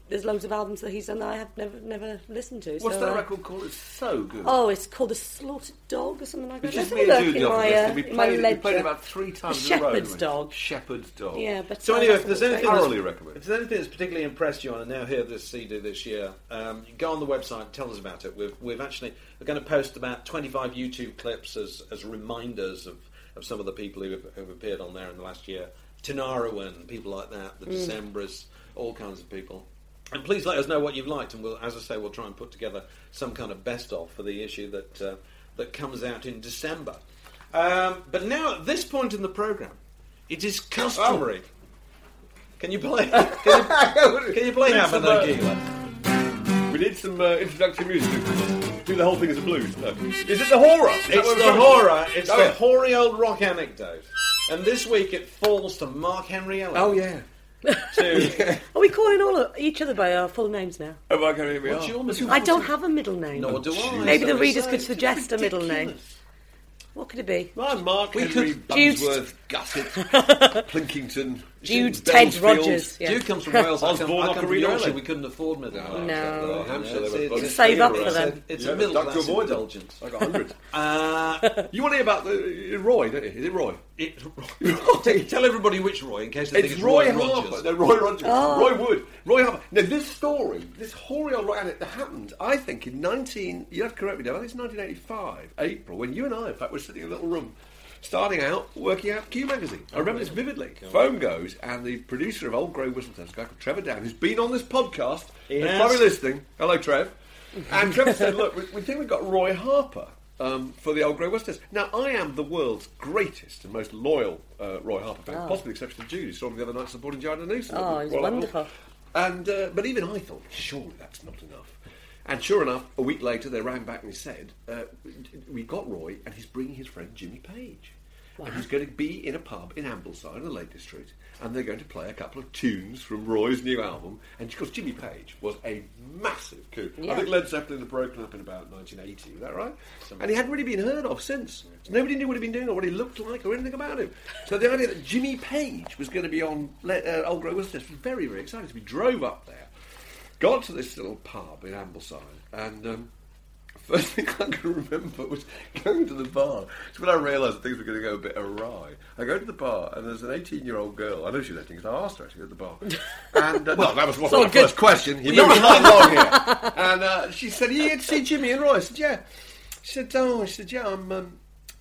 there's loads of albums that he's done that I have never never listened to. What's so, that uh, record called? It's so good. Oh, it's called The slaughtered dog or something like that. Which is Let's me and look Jude in the my, uh, we in my played, we played it about three times A in a row. shepherd's didn't dog. Shepherd's dog. Yeah, but So anyway, if there's anything, Thoroughly that's, recommend. if there's anything that's particularly impressed you on and now hear this CD this year, um, go on the website, tell us about it. We've, we've actually we're going to post about 25 YouTube clips as, as reminders of, of some of the people who have, who have appeared on there in the last year. Tanaruan, people like that, the Decemberists, all kinds of people. And please let us know what you've liked, and we'll, as I say, we'll try and put together some kind of best of for the issue that uh, that comes out in December. Um, but now, at this point in the programme, it is customary. Can you play? Can you, (laughs) can you play Need Have some, uh, We need some uh, introductory music. Do the whole thing as a blues. No. Is it the horror? Is It's the horror. It's Oh, the yeah. hoary old rock anecdote. And this week it falls to Mark Henry Ellen. Oh yeah. To, (laughs) Are we calling all of each other by our full names now? Oh, my God, here we what's your middle I don't have a middle name. Nor do I. Maybe the readers could suggest a middle name. What could it be? I'm Mark We Henry could- Jude- Bumsworth Gussett (laughs) Plinkington. Jude Ted Rogers. Yeah. Dude comes from (laughs) Wales. I come, Osborne I or come from Corina Yorkshire. We couldn't afford middle names. No. Uh, Hampshire, they It's- it's- both Save up for them. It's a, Yeah, a middle duck to class avoid indulgence. I got hundred. (laughs) Uh, you want to hear about the, Roy, don't you? Is it Roy? it, (laughs) tell, tell everybody which Roy, in case they It's think it's Roy, Roy, Harper. Rogers. No, Roy Rogers. Oh. Roy Wood. Roy Harper. Now, this story, this hoary old Roy, and it happened, I think, in 19... You have to correct me, Dave. I think it's 1985, April, when you and I, in fact, were sitting in a little room, starting out, working out Q Magazine. I remember this vividly. Phone goes, and the producer of Old Grey Whistletone, a guy called Trevor Dann, who's been on this podcast, He and has. probably listening. Hello, Trev. And Trevor said, look, we, we think we've got Roy Harper. Um, for the old Grey Whistles. Now, I am the world's greatest and most loyal uh, Roy Harper fan, possibly the exception of Judy, saw him the other night supporting Joanna Newsom. Oh, he's wonderful. And uh, but even I thought, surely that's not enough. And sure enough, a week later, they rang back and they said, uh, "We got Roy, and he's bringing his friend Jimmy Page, and he's going to be in a pub in Ambleside, in the Lake District, and they're going to play a couple of tunes from Roy's new album. And of course, Jimmy Page was a massive coup. I think Led Zeppelin had broken up in about 1980. Is that right? And he hadn't really been heard of since. So nobody knew what he'd been doing or what he looked like or anything about him. So the idea that Jimmy Page was going to be on Le- uh, Old Grey Whistles was very, very exciting. So we drove up there, got to this little pub in Ambleside, and um, first (laughs) thing I can remember was going to the bar. It's when I realised things were going to go a bit awry. I go to the bar, and there's an 18-year-old girl. I know she was 18 because I asked her actually at the bar. (laughs) And uh, well, that was one all my first question. You moved right along here. (laughs) And uh, she said, "You to see Jimmy and Roy?" I said, "Yeah." She said, "Oh," she said, "Yeah, I'm, um,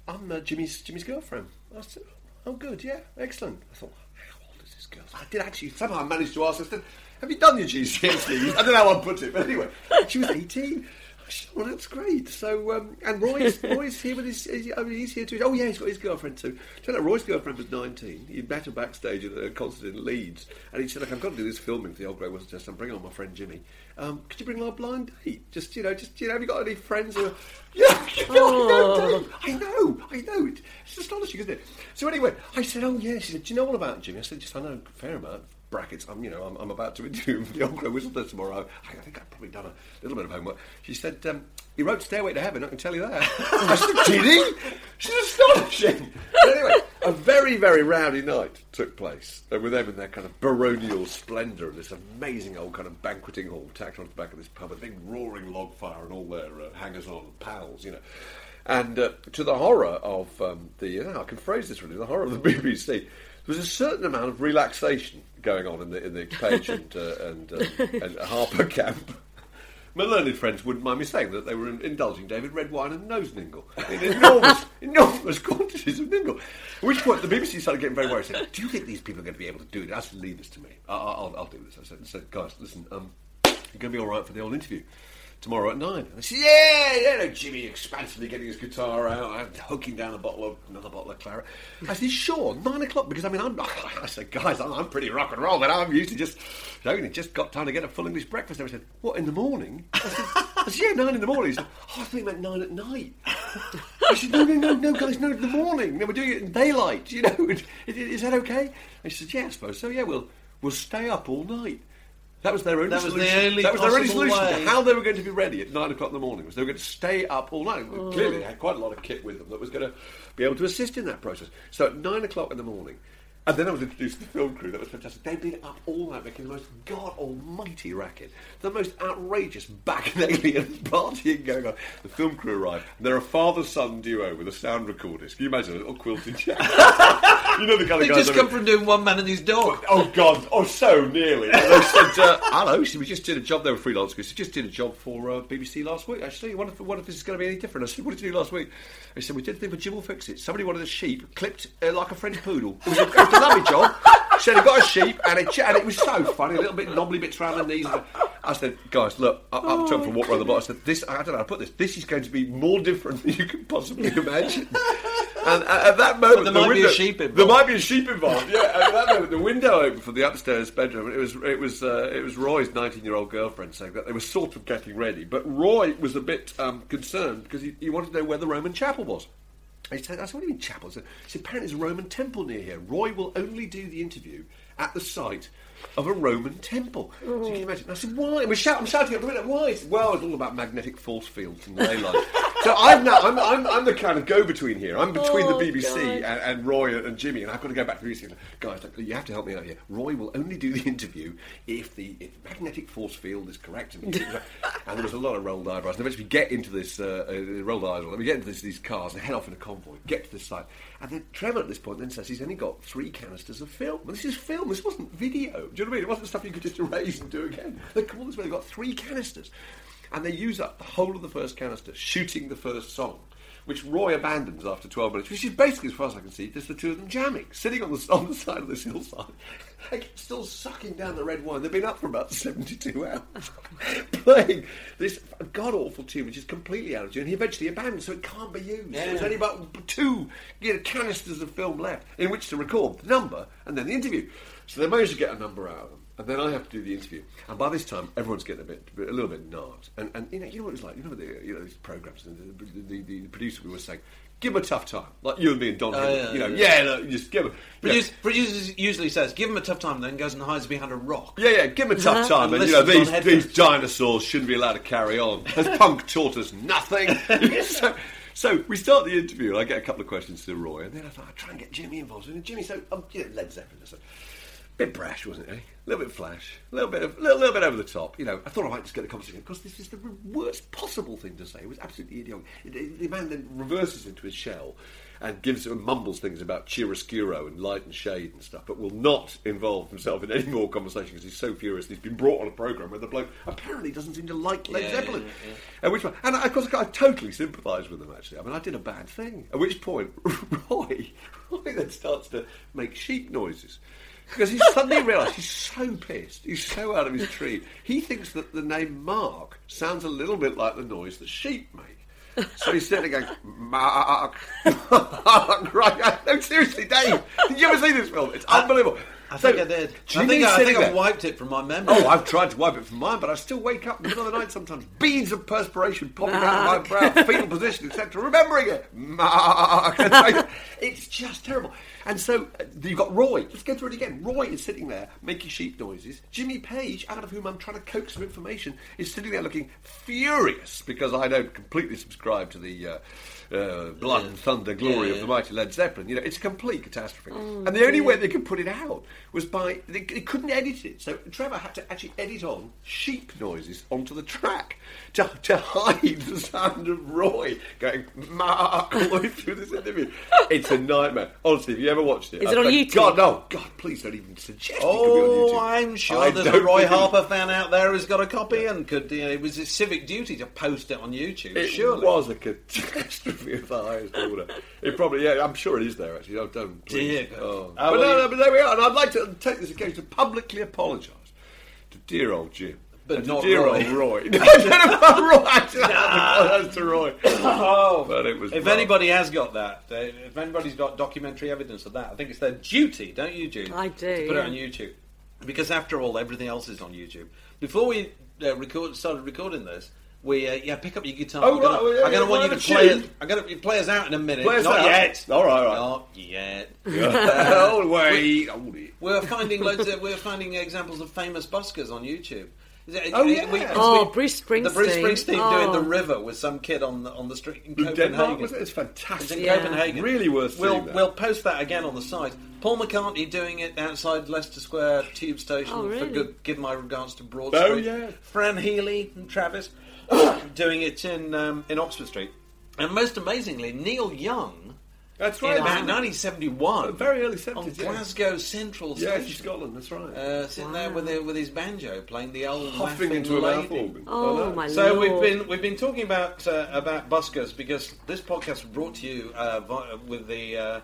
I'm uh, Jimmy's Jimmy's girlfriend." I said, "Oh, good, yeah, excellent." I thought, "How old is this girl?" I did actually somehow manage to ask her. I said, "Have you done your GCSEs?" I don't know how I put it, but anyway, she was 18. I Well, that's great. So, um, and Roy's, Roy's here with his. Is he, oh, he's here too. Oh, yeah, he's got his girlfriend too. Turned out Roy's girlfriend was 19. He'd met her backstage at a concert in Leeds, and he said, "Look, I've got to do this filming for the Old Grey Whistle Test. I'm bringing on my friend Jimmy. Um, could you bring a blind date? Just, you know, just, you know, have you got any friends who?" (laughs) Are, yeah, (laughs) know, I know. I know, I know. It- It's astonishing, isn't it? So anyway, I said, "Oh yeah." She said, "Do you know all about Jimmy?" I said, "Just I know a fair amount." Brackets. I'm, you know, I'm, I'm about to (laughs) interview the Old Grey Whistle Test tomorrow. I, think I've probably done a little bit of homework. She said, um, "He wrote Stairway to Heaven." I can tell you that. (laughs) I said, "Did he?" She's astonishing. But anyway, a very, very rowdy night took place uh, with them in their kind of baronial splendour and this amazing old kind of banqueting hall tacked onto the back of this pub, a big roaring log fire and all their uh, hangers-on pals, you know. And uh, to the horror of the, um, the I can phrase this really, the horror of the (laughs) BBC, there was a certain amount of relaxation going on in the in the Page and uh, (laughs) and, um, and Harper camp. (laughs) My learned friends wouldn't mind me saying that they were indulging David red wine and nose ningle in (laughs) enormous, enormous quantities of ningle. At which point the BBC started getting very worried. Said, "Do you think these people are going to be able to do it?" I said, "Leave this to me. I- I- I'll, I'll do this." I said, I said "Guys, listen, um, you're going to be all right for the old interview." Tomorrow at nine. They said, yeah, yeah, no, Jimmy expansively getting his guitar out and hooking down a bottle of another bottle of claret. I said, sure, nine o'clock, because I mean, I'm, (laughs) I said, guys, I'm, pretty rock and roll, but I'm used to just, you know, just got time to get a full English breakfast. And I said, what, in the morning? I said, I said, yeah, nine in the morning. He said, oh, I thought you meant nine at night. I said, no, no, no, no, guys, no, in the morning. No, we're doing it in daylight, you know. (laughs) Is, is that okay? And he said, yeah, I suppose so. Yeah, we'll, we'll stay up all night. That was their only That was the solution. only that was their only solution way. to how they were going to be ready at nine o'clock in the morning. Was they were going to stay up all night. Oh. Clearly, they had quite a lot of kit with them that was going to be able to assist in that process. So at nine o'clock in the morning, and then I was introduced to the film crew. That was fantastic. They'd been up all night making the most god almighty racket, the most outrageous back bacchanalian (laughs) partying going on. The film crew arrived, and they're a father-son duo with a sound recordist. Can you imagine a little quilted (laughs) chair? You know the kind They of guys. just come from doing one man and his dog. Oh God! Oh, so nearly. And (laughs) they said, uh, "Hello." She we just did a job. They were freelance. We just did a job for uh, BBC last week. Actually, what if what if this is going to be any different? I said, "What did you do last week?" They said, "We did a thing for Jim'll Fix It." Somebody wanted a sheep clipped uh, like a French poodle. It was a, it was a lovely job. Said he got a sheep and it, and it was so funny. A little bit knobbly bits around the knees. I said, guys, look, I, I'm trying to walk around the block. I said, this, I don't know how to put this. This is going to be more different than you can possibly imagine. and at, at that moment, there the might be a sheep involved. There might be a sheep involved. Yeah, at that moment, the window opened for the upstairs bedroom. It was it was uh, it was Roy's 19 year old girlfriend saying that they were sort of getting ready, but Roy was a bit um, concerned because he, he wanted to know where the Roman chapel was. He said, I said, what do you mean chapel? He said, he said, apparently there's a Roman temple near here. Roy will only do the interview at the site of a Roman temple. So you can imagine. I said, why? And we're shout, I'm shouting at the window, why? Said, well, it's all about magnetic force fields and ley lines. so I'm now, I'm, I'm, I'm the kind of go-between here. I'm between Oh, the BBC and, and Roy and Jimmy, and I've got to go back to the BBC. and Guys, you have to help me out here. Roy will only do the interview if the if magnetic force field is correct. And, (laughs) and there was a lot of rolled eyebrows. And eventually we get into this, uh, uh, rolled eyes, we get into this, these cars and head off in a convoy, get to this site. And then Trevor at this point then says he's only got three canisters of film. Well, this is film, this wasn't video. Do you know what I mean? It wasn't stuff you could just erase and do again. They come all this way, they've got three canisters. And they use up the whole of the first canister, shooting the first song which Roy abandons after 12 minutes, which is basically, as far as I can see, just the two of them jamming, sitting on the, (laughs) on the side of this hillside, (laughs) still sucking down the red wine. They've been up for about (laughs) 72 hours, playing this god awful tune, which is completely out of tune. And he eventually abandons, so it can't be used. There's only about two you know, canisters of film left in which to record the number and then the interview. So they managed to get a number out of them. And then I have to do the interview, and by this time everyone's getting a bit, a little bit gnarled. And, and you know, you know what it was like. You know, the, you know these programs, and the, the, the, the producer was saying, "Give him a tough time," like you and me and Don. Hill, yeah, you know, yeah. yeah, look, just give him. Produce, Producers usually says, give him a tough time, then goes and hides behind a rock. Yeah, yeah, give him a tough time. And, you know, these, these dinosaurs shouldn't be allowed to carry on. (laughs) Has punk taught us nothing? (laughs) so, so we start the interview, and I get a couple of questions to Roy, and then I thought, I'd try and get Jimmy involved. And Jimmy said, um, you know, Led Zeppelin. I said, bit brash, wasn't it? Eh? A little bit flash, a little bit, of, little, little bit over the top. You know, I thought I might just get the conversation because this is the worst possible thing to say. It was absolutely idiotic. The- man then reverses into his shell and gives and mumbles things about chiaroscuro and light and shade and stuff, but will not involve himself in any more conversation because he's so furious. He's been brought on a program where the bloke apparently doesn't seem to like Led Yeah, Zeppelin. yeah, yeah. At which point, and I, of course, I totally sympathise with them. Actually, I mean, I did a bad thing. At which point, (laughs) Roy, Roy then starts to make sheep noises. Because he suddenly realised he's so pissed, he's so out of his tree. He thinks that the name Mark sounds a little bit like the noise that sheep make. So he's sitting there going, Mark, (laughs) Mark, right? No, seriously, Dave, did you ever see this film? It's unbelievable. I think So, I did. I think, I, I, sitting think I there. wiped it from my memory. Oh, I've tried to wipe it from mine, but I still wake up in the middle of the night sometimes. Beads of perspiration popping out of my brow, fetal position, etc. Remembering it. Mark. (laughs) It's just terrible. And so uh, you've got Roy. Let's go through it again. Roy is sitting there making sheep noises. Jimmy Page, out of whom I'm trying to coax some information, is sitting there looking furious because I don't completely subscribe to the uh, uh, blood and thunder glory Yeah, of the mighty Led Zeppelin. You know, it's a complete catastrophe. and the only way they could put it out was by they, they couldn't edit it. So Trevor had to actually edit on sheep noises onto the track to, to hide the sound of Roy going Mark all the way through this interview. It's a nightmare. Honestly, have you ever watched it? Is it on I- YouTube? God, no. God, please don't even suggest it could be on Oh, YouTube. I'm sure I there's a Roy think it- Harper fan out there who's got a copy and could. You know, it was his civic duty to post it on YouTube. It surely. was a catastrophe (laughs) of the highest order. It probably, yeah, I'm sure it is there actually. Oh, don't. Please. Dear Oh. But well, no, no, but there we are. And I'd like to take this occasion to publicly apologise to dear old Jim. But and to not dear Roy. old Roy. no, no, no, Roy. Actually, I have to apologise to Roy. Oh, But it was if rough. anybody has got that, if anybody's got documentary evidence of that, I think it's their duty, don't you, Jude? I do, To put it on YouTube, because after all, everything else is on YouTube. Before we uh, record, started recording this, we uh, yeah pick up your guitar. Oh, I'm gonna, right, well, yeah, I'm gonna yeah, want you to play tune. it. I'm gonna you play us out in a minute. Play us Not out. yet. All right, all right. Not yet. (laughs) oh, wait. Hold it. We're finding loads. Of, we're finding examples of famous buskers on YouTube. Is it- Oh, yeah. we- Oh, we- Bruce Springsteen. The Bruce Springsteen. Springsteen doing the Oh. river with some kid on the on the street in In Copenhagen. Denmark, was it? It's It's in Yeah. Copenhagen. Really worth we'll, seeing that. We'll post that again on the site. Paul McCartney doing it outside Leicester Square Tube Station. Oh, For really? good, give my regards to Broad Street. Oh, yeah. Fran Healy and Travis (coughs) doing it in um, in Oxford Street. And most amazingly, Neil Young That's in right. about 1971 Very early on 70s, yeah. Glasgow Central Yeah, Station. in Scotland, that's right. Uh, sitting there with, the, with his banjo playing the old Huffing laughing into a lady. mouth organ. Oh, I know. my So lord. we've been we've been talking about uh, about buskers because this podcast was brought to you uh, vi- with the uh,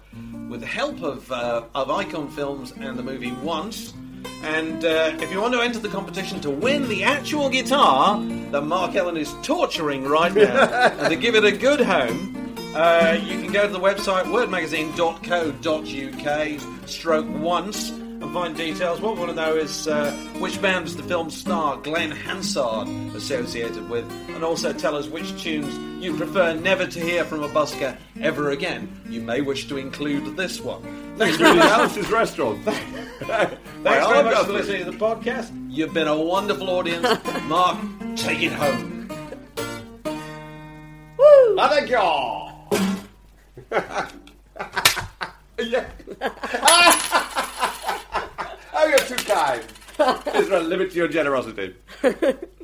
with the help of uh, of Icon Films and the movie Once. And uh, if you want to enter the competition to win the actual guitar that Mark Ellen is torturing right now, (laughs) and to give it a good home, uh, you can go to the website wordmagazine.co.uk stroke once and find details. What we want to know is uh, which band was the film's star Glen Hansard associated with, and also tell us which tunes you prefer never to hear from a busker ever again. You may wish to include this one. Thanks very much. Alice's restaurant. (laughs) Thanks very much for listening to the podcast. You've been a wonderful audience. (laughs) Mark, take it home. Woo! I thank you. yeah. (laughs) you're too kind. Is there a limit to your generosity? (laughs)